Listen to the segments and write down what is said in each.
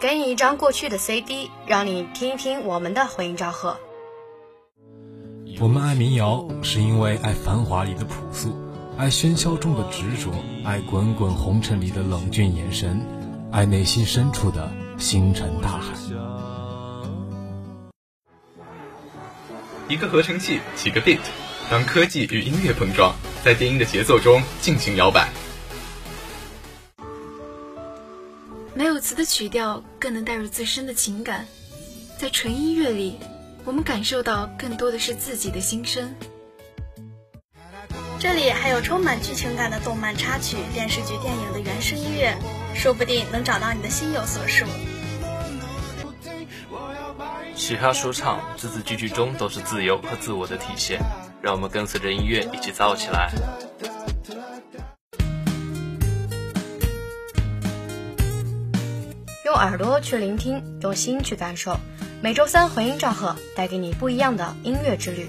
给你一张过去的 CD，让你听一听我们的回音昭和。我们爱民谣，是因为爱繁华里的朴素，爱喧嚣中的执着，爱滚滚红尘里的冷峻眼神，爱内心深处的星辰大海。一个合成器，几个 beat，当科技与音乐碰撞，在电音的节奏中尽情摇摆。没有词的曲调更能带入自身的情感，在纯音乐里，我们感受到更多的是自己的心声。这里还有充满剧情感的动漫插曲、电视剧、电影的原声音乐，说不定能找到你的心有所属。嘻哈说唱，字字句句中都是自由和自我的体现，让我们跟随着音乐一起躁起来。用耳朵去聆听，用心去感受。每周三回音赵赫，带给你不一样的音乐之旅。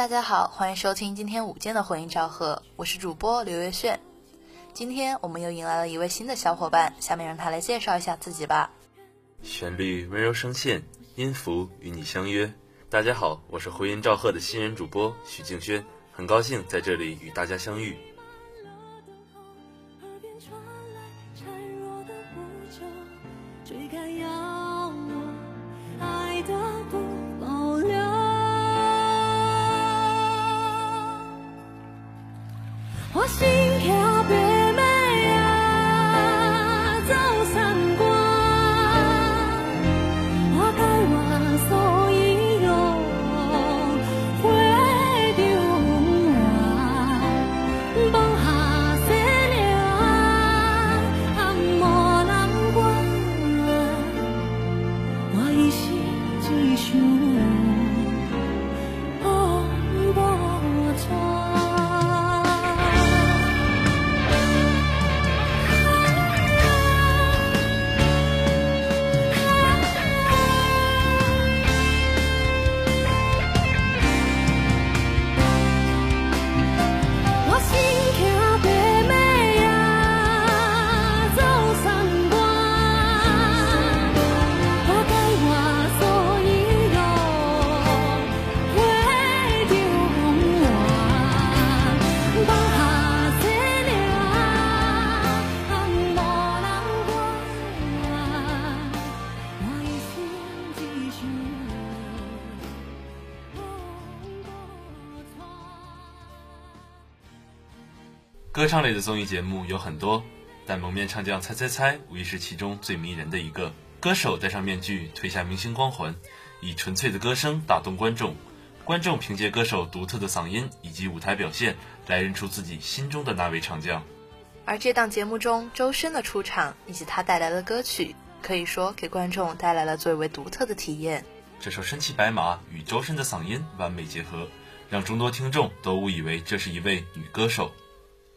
大家好，欢迎收听今天午间的回音昭和，我是主播刘月炫。今天我们又迎来了一位新的小伙伴，下面让他来介绍一下自己吧。旋律温柔声线，音符与你相约。大家好，我是回音昭和的新人主播许静轩，很高兴在这里与大家相遇。歌唱类的综艺节目有很多，但《蒙面唱将猜猜猜》无疑是其中最迷人的一个。歌手戴上面具，褪下明星光环，以纯粹的歌声打动观众。观众凭借歌手独特的嗓音以及舞台表现，来认出自己心中的那位唱将。而这档节目中，周深的出场以及他带来的歌曲，可以说给观众带来了最为独特的体验。这首《身骑白马》与周深的嗓音完美结合，让众多听众都误以为这是一位女歌手。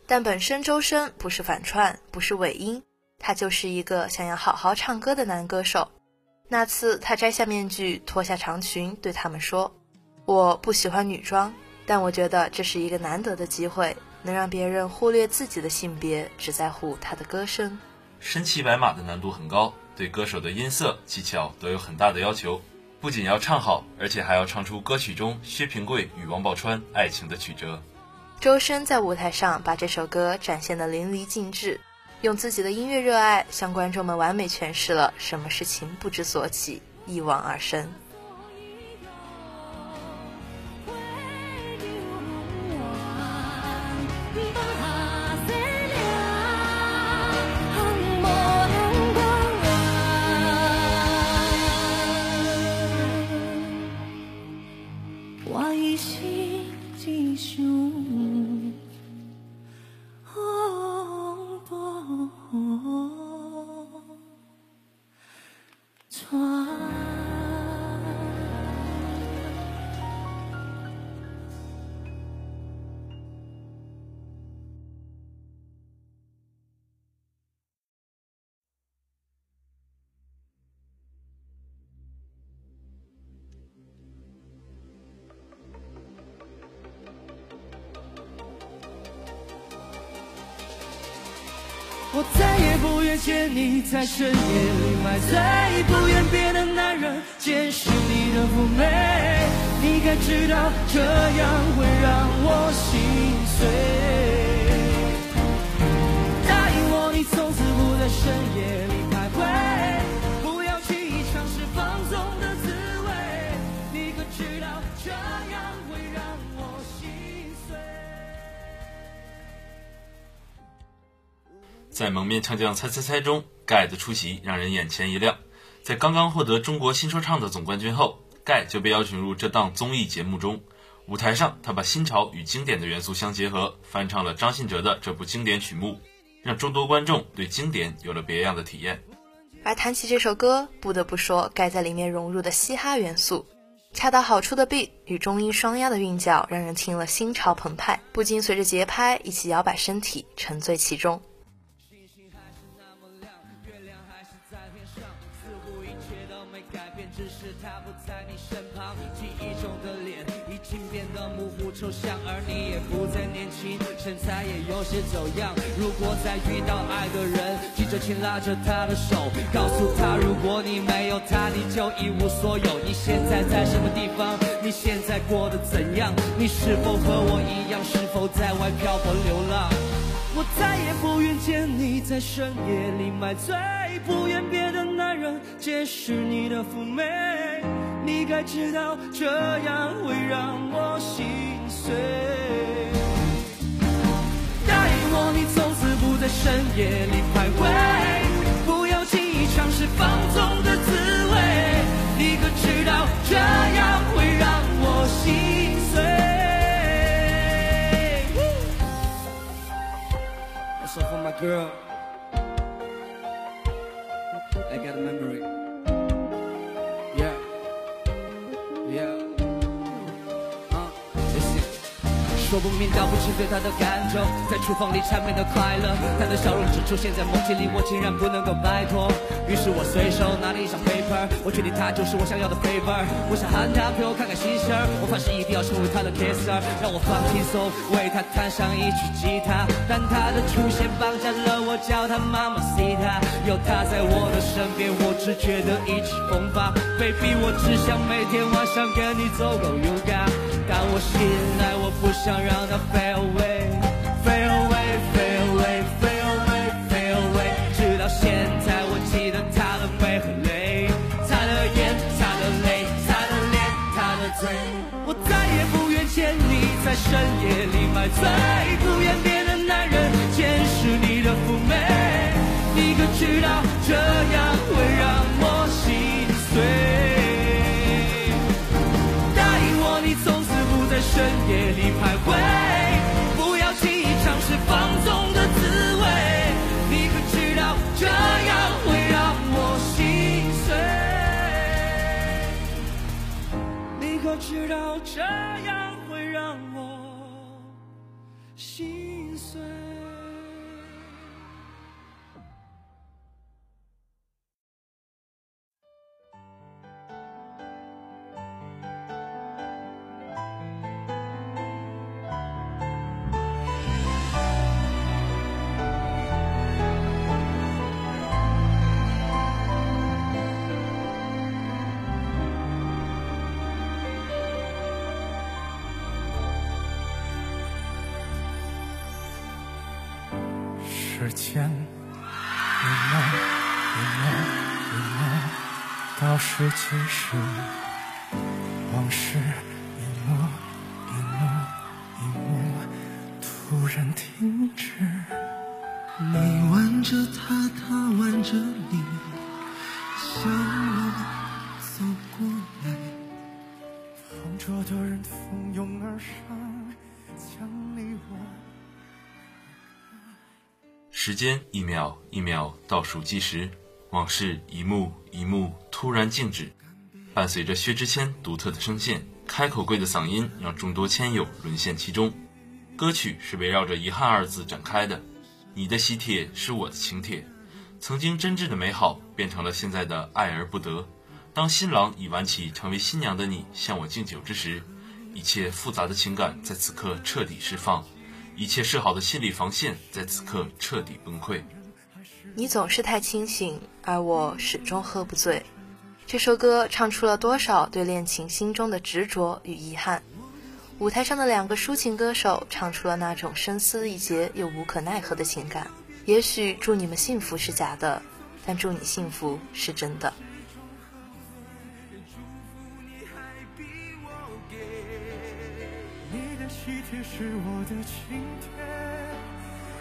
但本身周深不是反串，不是尾音，他就是一个想要好好唱歌的男歌手。那次他摘下面具，脱下长裙，对他们说：“我不喜欢女装，但我觉得这是一个难得的机会，能让别人忽略自己的性别，只在乎他的歌声。”身骑白马的难度很高，对歌手的音色技巧都有很大的要求，不仅要唱好，而且还要唱出歌曲中薛平贵与王宝钏爱情的曲折。周深在舞台上把这首歌展现得淋漓尽致，用自己的音乐热爱向观众们完美诠释了什么是情不知所起。一往而深。我再也不愿见你在深夜里买醉，不愿别的男人见识你的妩媚。你该知道这样会让我心碎。答应我，你从此不在深夜里在蒙面唱将猜猜猜中，盖的出席让人眼前一亮。在刚刚获得中国新说唱的总冠军后，盖就被邀请入这档综艺节目中。舞台上，他把新潮与经典的元素相结合，翻唱了张信哲的这部经典曲目，让众多观众对经典有了别样的体验。而谈起这首歌，不得不说盖在里面融入的嘻哈元素，恰到好处的 beat 与中音双押的韵脚，让人听了心潮澎湃，不禁随着节拍一起摇摆身体，沉醉其中。抽象，而你也不再年轻，身材也有些走样。如果再遇到爱的人，记着紧拉着他的手，告诉他，如果你没有他，你就一无所有。你现在在什么地方？你现在过得怎样？你是否和我一样，是否在外漂泊流浪？我再也不愿见你在深夜里买醉，不愿别的男人见识你的妩媚。你该知道，这样会让我心。碎。答应我，你从此不在深夜里徘徊，不要轻易尝试放纵的滋味。你可知道，这样会让我心碎？That's all for my girl. I got a memory. 说不明道不清对他的感受，在厨房里缠绵的快乐，他的笑容只出现在梦境里，我竟然不能够摆脱。于是我随手拿了一张 paper，我确定他就是我想要的 favor。我想喊他陪我看看星星，我发誓一定要成为他的 kisser，让我放轻松，为他弹上一曲吉他。但他的出现绑架了我，叫他妈妈 see 他，有他在我的身边，我只觉得意气风发。Baby，我只想每天晚上跟你走够 yoga。当我醒来，不想让它 fade away，fade away，fade away，fade away，fade away。直到现在，我记得他的背和泪，他的眼，他的泪，他的脸，他的嘴。我再也不愿见你在深夜里买醉，不愿深夜里徘徊，不要轻易尝试放纵的滋味。你可知道，这样会让我心碎？你可知道，这样时间，你呢？你呢？你呢？倒数计时，倒数计时，往事一幕一幕突然静止。伴随着薛之谦独特的声线，开口跪的嗓音让众多签友沦陷其中。歌曲是围绕着遗憾二字展开的。你的喜帖是我的请帖，曾经真挚的美好变成了现在的爱而不得。当新郎已挽起成为新娘的你向我敬酒之时，一切复杂的情感在此刻彻底释放，一切设好的心理防线在此刻彻底崩溃。你总是太清醒，而我始终喝不醉。这首歌唱出了多少对恋情心中的执着与遗憾？舞台上的两个抒情歌手唱出了那种声嘶力竭又无可奈何的情感。也许祝你们幸福是假的，但祝你幸福是真的。你的喜帖是我的请帖，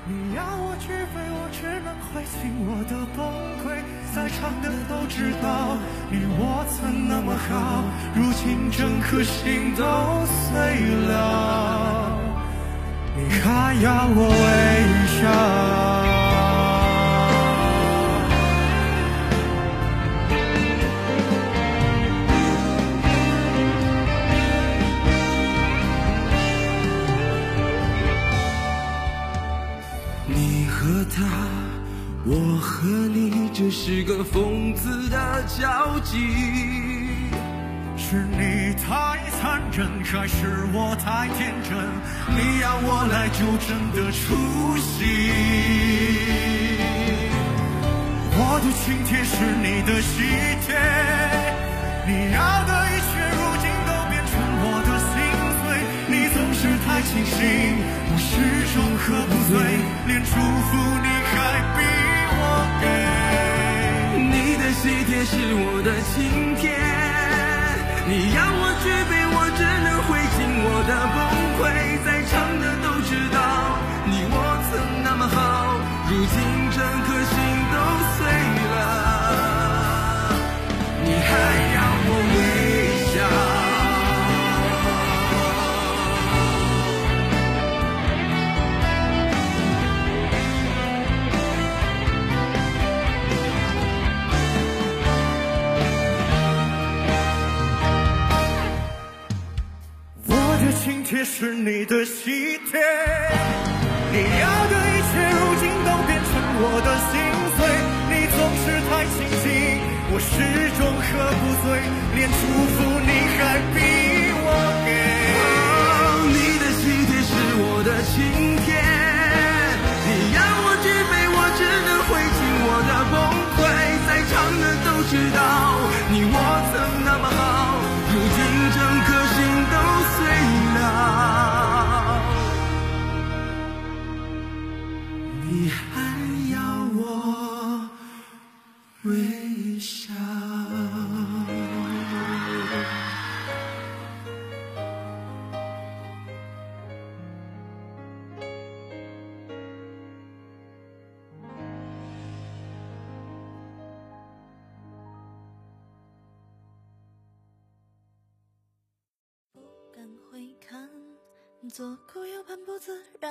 你要我去飞，我只能会尽我的崩溃。在场的都知道，你我曾那么好，如今整颗心都碎了，你还要我微笑？你，是个疯子的交集。是你太残忍，还是我太天真？你要我来纠正的出息。我的请帖是你的喜帖，你要的一切如今都变成我的心碎。你总是太清醒，我始终喝不醉，连祝福你的喜帖是我的请帖，你要我举杯，我只能回敬我的崩溃。在场的都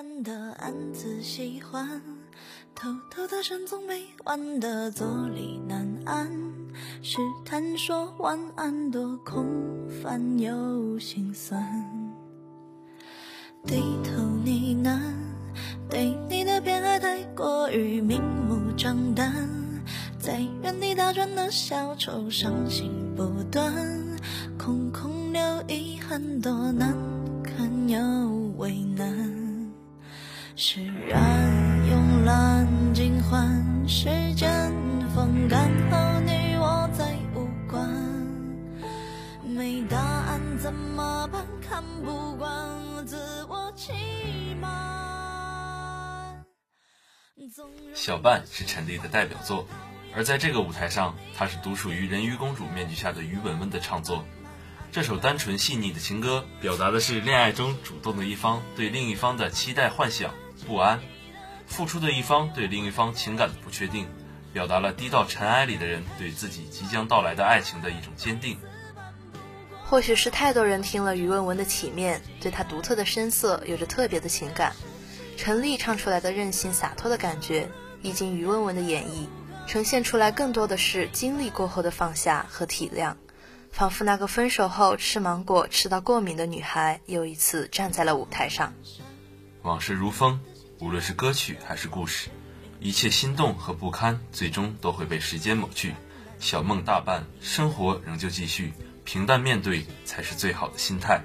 然的暗自喜欢，偷偷的深总没完的坐立难安，试探说晚安多空泛又心酸，低头呢喃，对你的偏爱太过于明目张胆，在原地打转的小丑伤心不断，空空留遗憾，多难堪又为难。释然慵懒尽欢，时间风干后你我再无关。没答案怎么办？看不惯自我欺瞒。小半是陈粒的代表作，而在这个舞台上，它是独属于人鱼公主面具下的于文文的创作。这首单纯细腻的情歌，表达的是恋爱中主动的一方对另一方的期待、幻想、不安；付出的一方对另一方情感的不确定，表达了低到尘埃里的人对自己即将到来的爱情的一种坚定。或许是太多人听了于文文的体面，对她独特的声色有着特别的情感。陈粒唱出来的任性洒脱的感觉，以及于文文的演绎，呈现出来更多的是经历过后的放下和体谅。仿佛那个分手后吃芒果吃到过敏的女孩，又一次站在了舞台上。往事如风，无论是歌曲还是故事，一切心动和不堪，最终都会被时间抹去。小梦大半，生活仍旧继续，平淡面对才是最好的心态。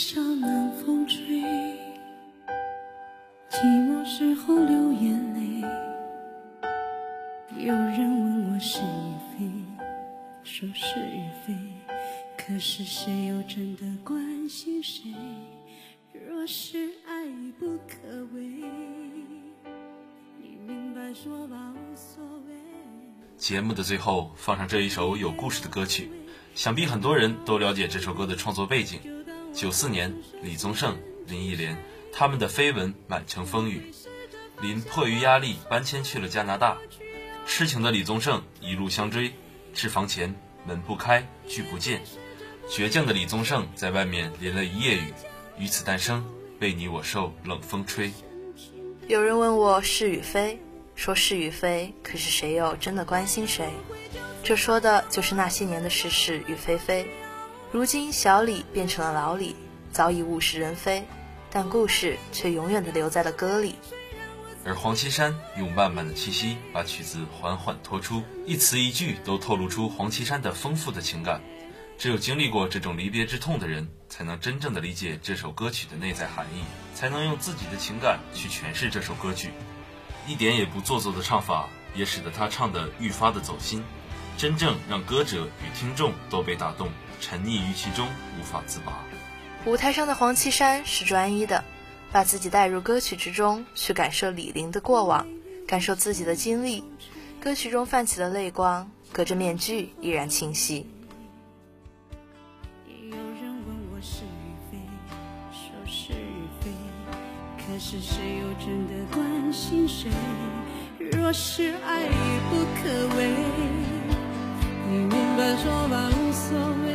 笑南风吹，寂寞时候流眼泪。有人问我是与非，说是与非，可是谁又真的关心谁？若是爱已不可为，你明白说吧，无所谓。节目的最后放上这一首有故事的歌曲，想必很多人都了解这首歌的创作背景。九四年，李宗盛、林忆莲他们的绯闻满城风雨。林迫于压力搬迁去了加拿大，痴情的李宗盛一路相追，至房前门不开，拒不见。倔强的李宗盛在外面淋了一夜雨，于此诞生为你我受冷风吹。有人问我是与非，说是与非，可是谁又真的关心谁？这说的就是那些年的是是与非非。如今小李变成了老李，早已物是人非，但故事却永远的留在了歌里。而黄绮珊用慢慢的气息把曲子缓缓拖出，一词一句都透露出黄绮珊的丰富的情感。只有经历过这种离别之痛的人，才能真正的理解这首歌曲的内在含义，才能用自己的情感去诠释这首歌曲。一点也不做作的唱法，也使得他唱得愈发的走心，真正让歌者与听众都被打动，沉溺于其中无法自拔。舞台上的黄绮珊是专一的。把自己带入歌曲之中，去感受李玲的过往，感受自己的经历。歌曲中泛起的泪光，隔着面具依然清晰。也有人问我是与非，说是与非，可是谁又真的关心谁？若是爱已不可为，你明白说吧无所谓，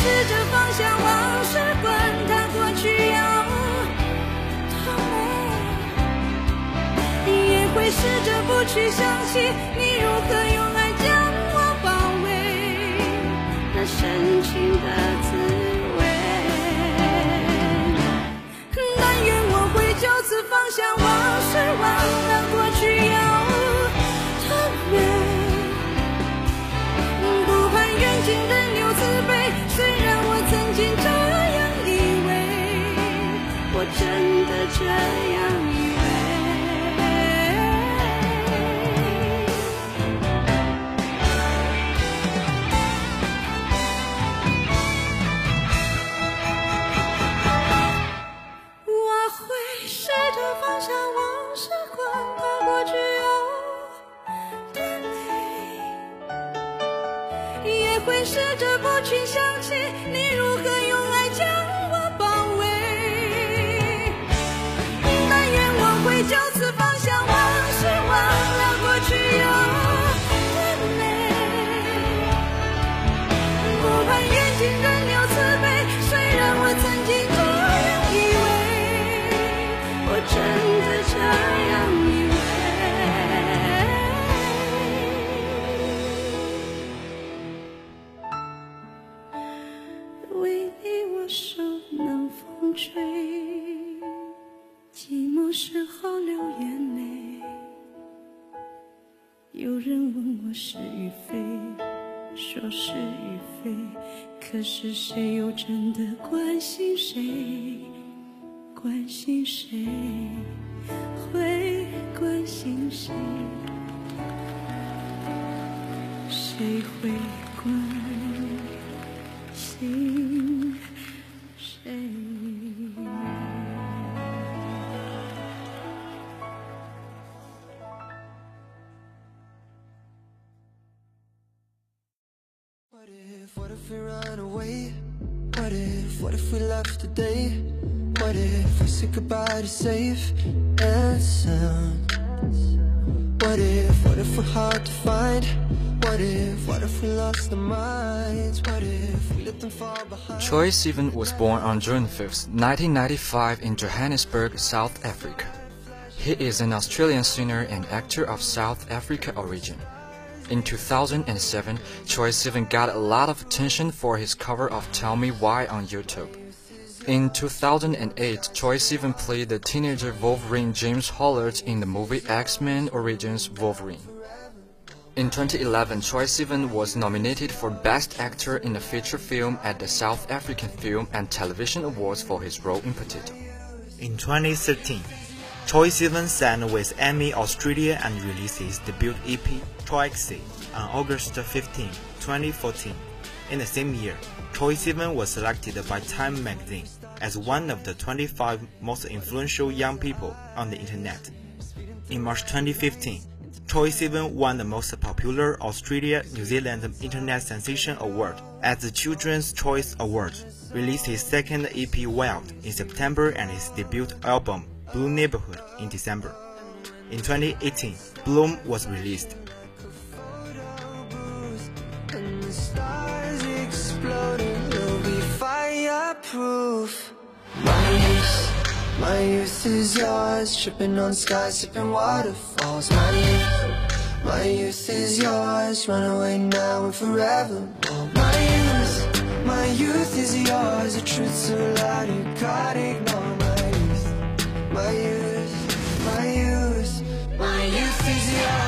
试着放下往事，管它过去有多美。也会试着不去想起你如何用爱将我包围，那深情的滋味。但愿我会就此放下往事，忘了过去有多远。不管远近的。我真的这样谁？会关心谁？谁会关心 safe and sound What if, what if we're hard to find? What if, what if we lost our minds? What if we let them fall behind? Troye Sivan was born on June 5th, 1995 in Johannesburg, South Africa. He is an Australian singer and actor of South Africa origin. In 2007, Troye Sivan got a lot of attention for his cover of Tell Me Why on YouTube. In 2008, Troye Sivan played the teenager Wolverine James Hollard in the movie X-Men Origins Wolverine. In 2011, Choi Sivan was nominated for Best Actor in a Feature Film at the South African Film and Television Awards for his role in Potato. In 2013, Choi Sivan signed with Emmy Australia and released his debut EP, Troixy, on August 15, 2014. In the same year, Choi Sivan was selected by Time magazine as one of the 25 most influential young people on the internet. In March 2015, Troye Sivan won the most popular Australia New Zealand Internet Sensation Award at the Children's Choice Awards, released his second EP Wild in September and his debut album Blue Neighborhood in December. In 2018, Bloom was released. Fireproof. My youth, my youth is yours. Tripping on skies, sipping waterfalls. My youth, my youth is yours. Run away now and forever. My youth, my youth is yours. The truth so loud you can't ignore. My youth, my youth, my youth, my youth is yours.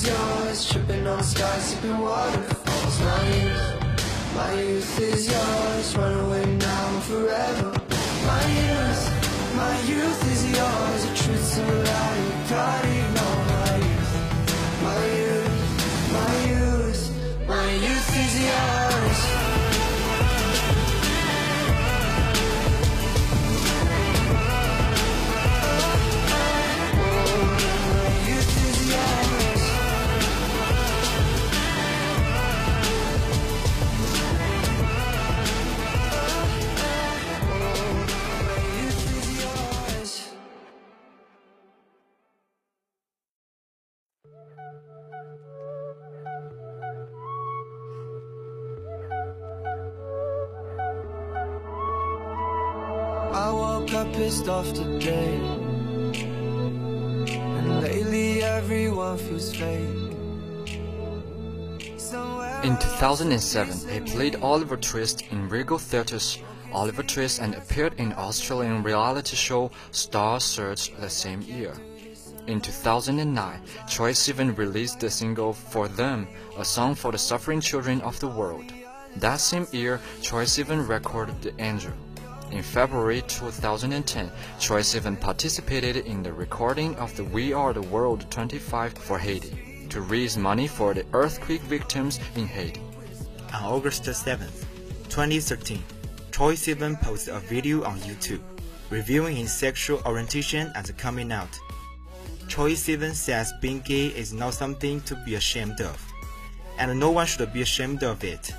Is yours. Tripping on skies, sipping waterfalls. My youth, my youth is yours. Run away now forever. My youth, my youth is yours. The truth so loud you can't ignore. Woke up pissed today. And lately everyone feels fake. In 2007, he played Oliver Twist in Regal Theatre's Oliver Twist and appeared in Australian reality show Star Search the same year. In 2009, Troye Sivan released the single For Them, a song for the suffering children of the world. That same year, Troye Sivan recorded The Angel. In February 2010, Choice even participated in the recording of the We Are the World 25 for Haiti to raise money for the earthquake victims in Haiti. On August 7, 2013, Troye Sivan posted a video on YouTube reviewing his sexual orientation and coming out. Troye Sivan says being gay is not something to be ashamed of, and no one should be ashamed of it.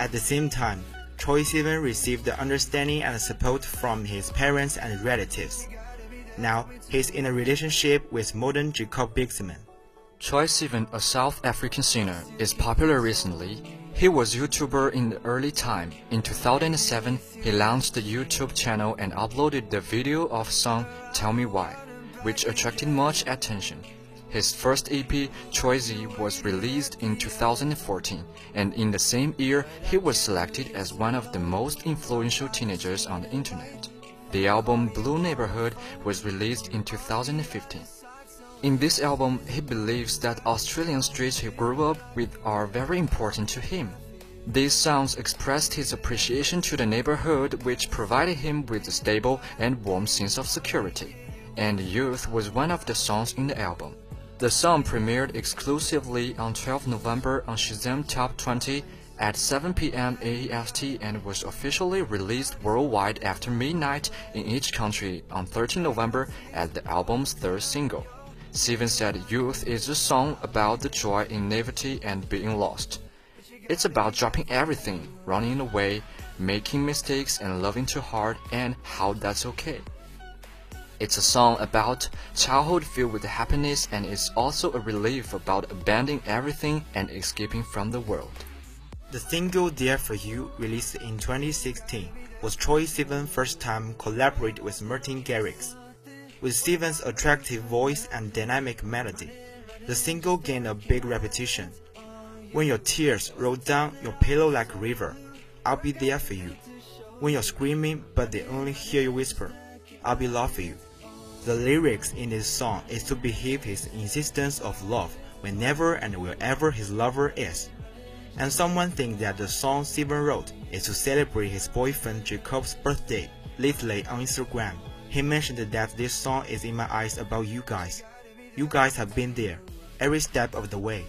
At the same time, Troye Sivan received the understanding and support from his parents and relatives. Now, he's in a relationship with modern Jacob Bixman. Choi Sivan, a South African singer, is popular recently. He was YouTuber in the early time. In 2007, he launched the YouTube channel and uploaded the video of song Tell Me Why, which attracted much attention. His first EP, Troye was released in 2014, and in the same year, he was selected as one of the most influential teenagers on the internet. The album Blue Neighborhood was released in 2015. In this album, he believes that Australian streets he grew up with are very important to him. These songs expressed his appreciation to the neighborhood which provided him with a stable and warm sense of security, and Youth was one of the songs in the album. The song premiered exclusively on 12 November on Shazam Top 20 at 7 p.m. AEST and was officially released worldwide after midnight in each country on 13 November as the album's third single. Steven said Youth is a song about the joy in naivety and being lost. It's about dropping everything, running away, making mistakes and loving too hard and how that's okay. It's a song about childhood filled with happiness and it's also a relief about abandoning everything and escaping from the world. The single There For You, released in 2016, was Troye Sivan's first time collaborate with Martin Garrix. With Sivan's attractive voice and dynamic melody, the single gained a big reputation. When your tears roll down your pillow like a river, I'll be there for you. When you're screaming but they only hear you whisper, I'll be love for you. The lyrics in this song is to behave his insistence of love whenever and wherever his lover is. And someone think that the song Steven wrote is to celebrate his boyfriend Jacob's birthday. Lately on Instagram, he mentioned that this song is in my eyes about you guys. You guys have been there, every step of the way.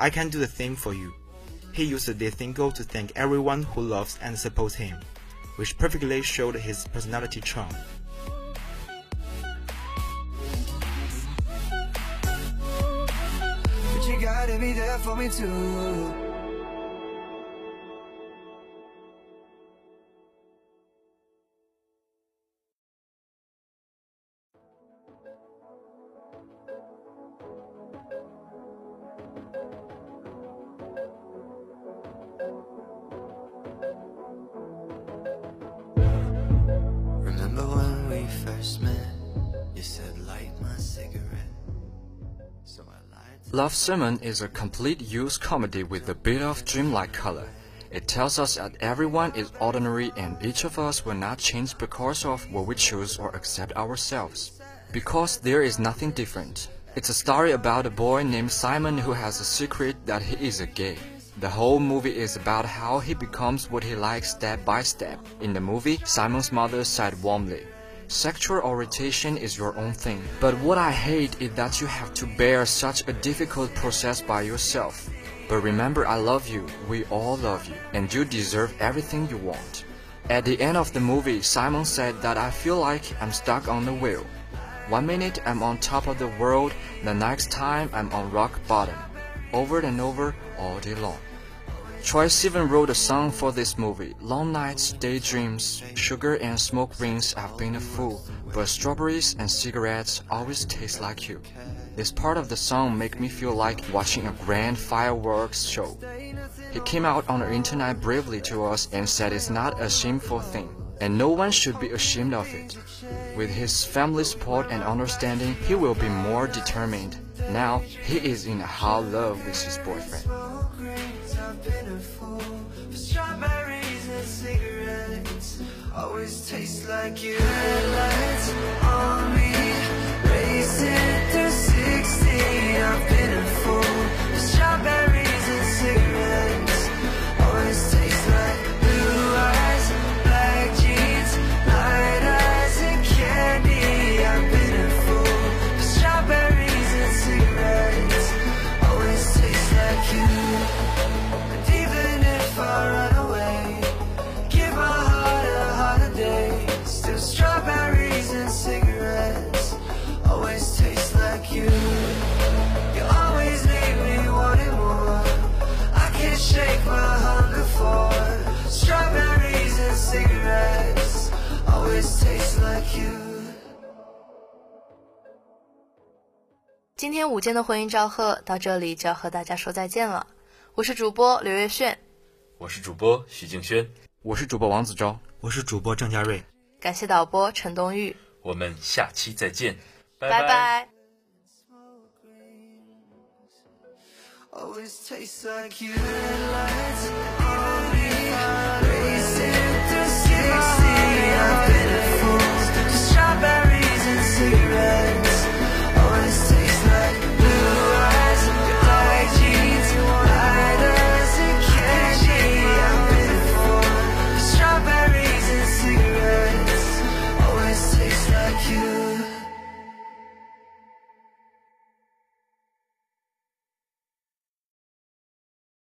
I can do the same for you. He used this single to thank everyone who loves and supports him, which perfectly showed his personality charm. Be there for me too. Love Simon is a complete youth comedy with a bit of dreamlike color. It tells us that everyone is ordinary and each of us will not change because of what we choose or accept ourselves. Because there is nothing different. It's a story about a boy named Simon who has a secret that he is a gay. The whole movie is about how he becomes what he likes step by step. In the movie, Simon's mother said warmly, Sexual orientation is your own thing. But what I hate is that you have to bear such a difficult process by yourself. But remember, I love you. We all love you. And you deserve everything you want. At the end of the movie, Simon said that I feel like I'm stuck on the wheel. One minute I'm on top of the world, the next time I'm on rock bottom. Over and over, all day long. Troy Sivan wrote a song for this movie. Long nights, daydreams, sugar and smoke rings. I've been a fool, but strawberries and cigarettes always taste like you. This part of the song make me feel like watching a grand fireworks show. He came out on the internet bravely to us and said it's not a shameful thing, and no one should be ashamed of it. With his family support and understanding, he will be more determined. Now, he is in a hot love with his boyfriend. Always taste like you. Headlights on me, 今天午间的婚姻照贺到这里就要和大家说再见了。我是主播刘月炫，我是主播徐静轩，我是主播王子昭，我是主播郑佳瑞。感谢导播陈冬玉，我们下期再见，拜拜。Always taste like you and lights on me Racing to a fool Strawberries and cigarettes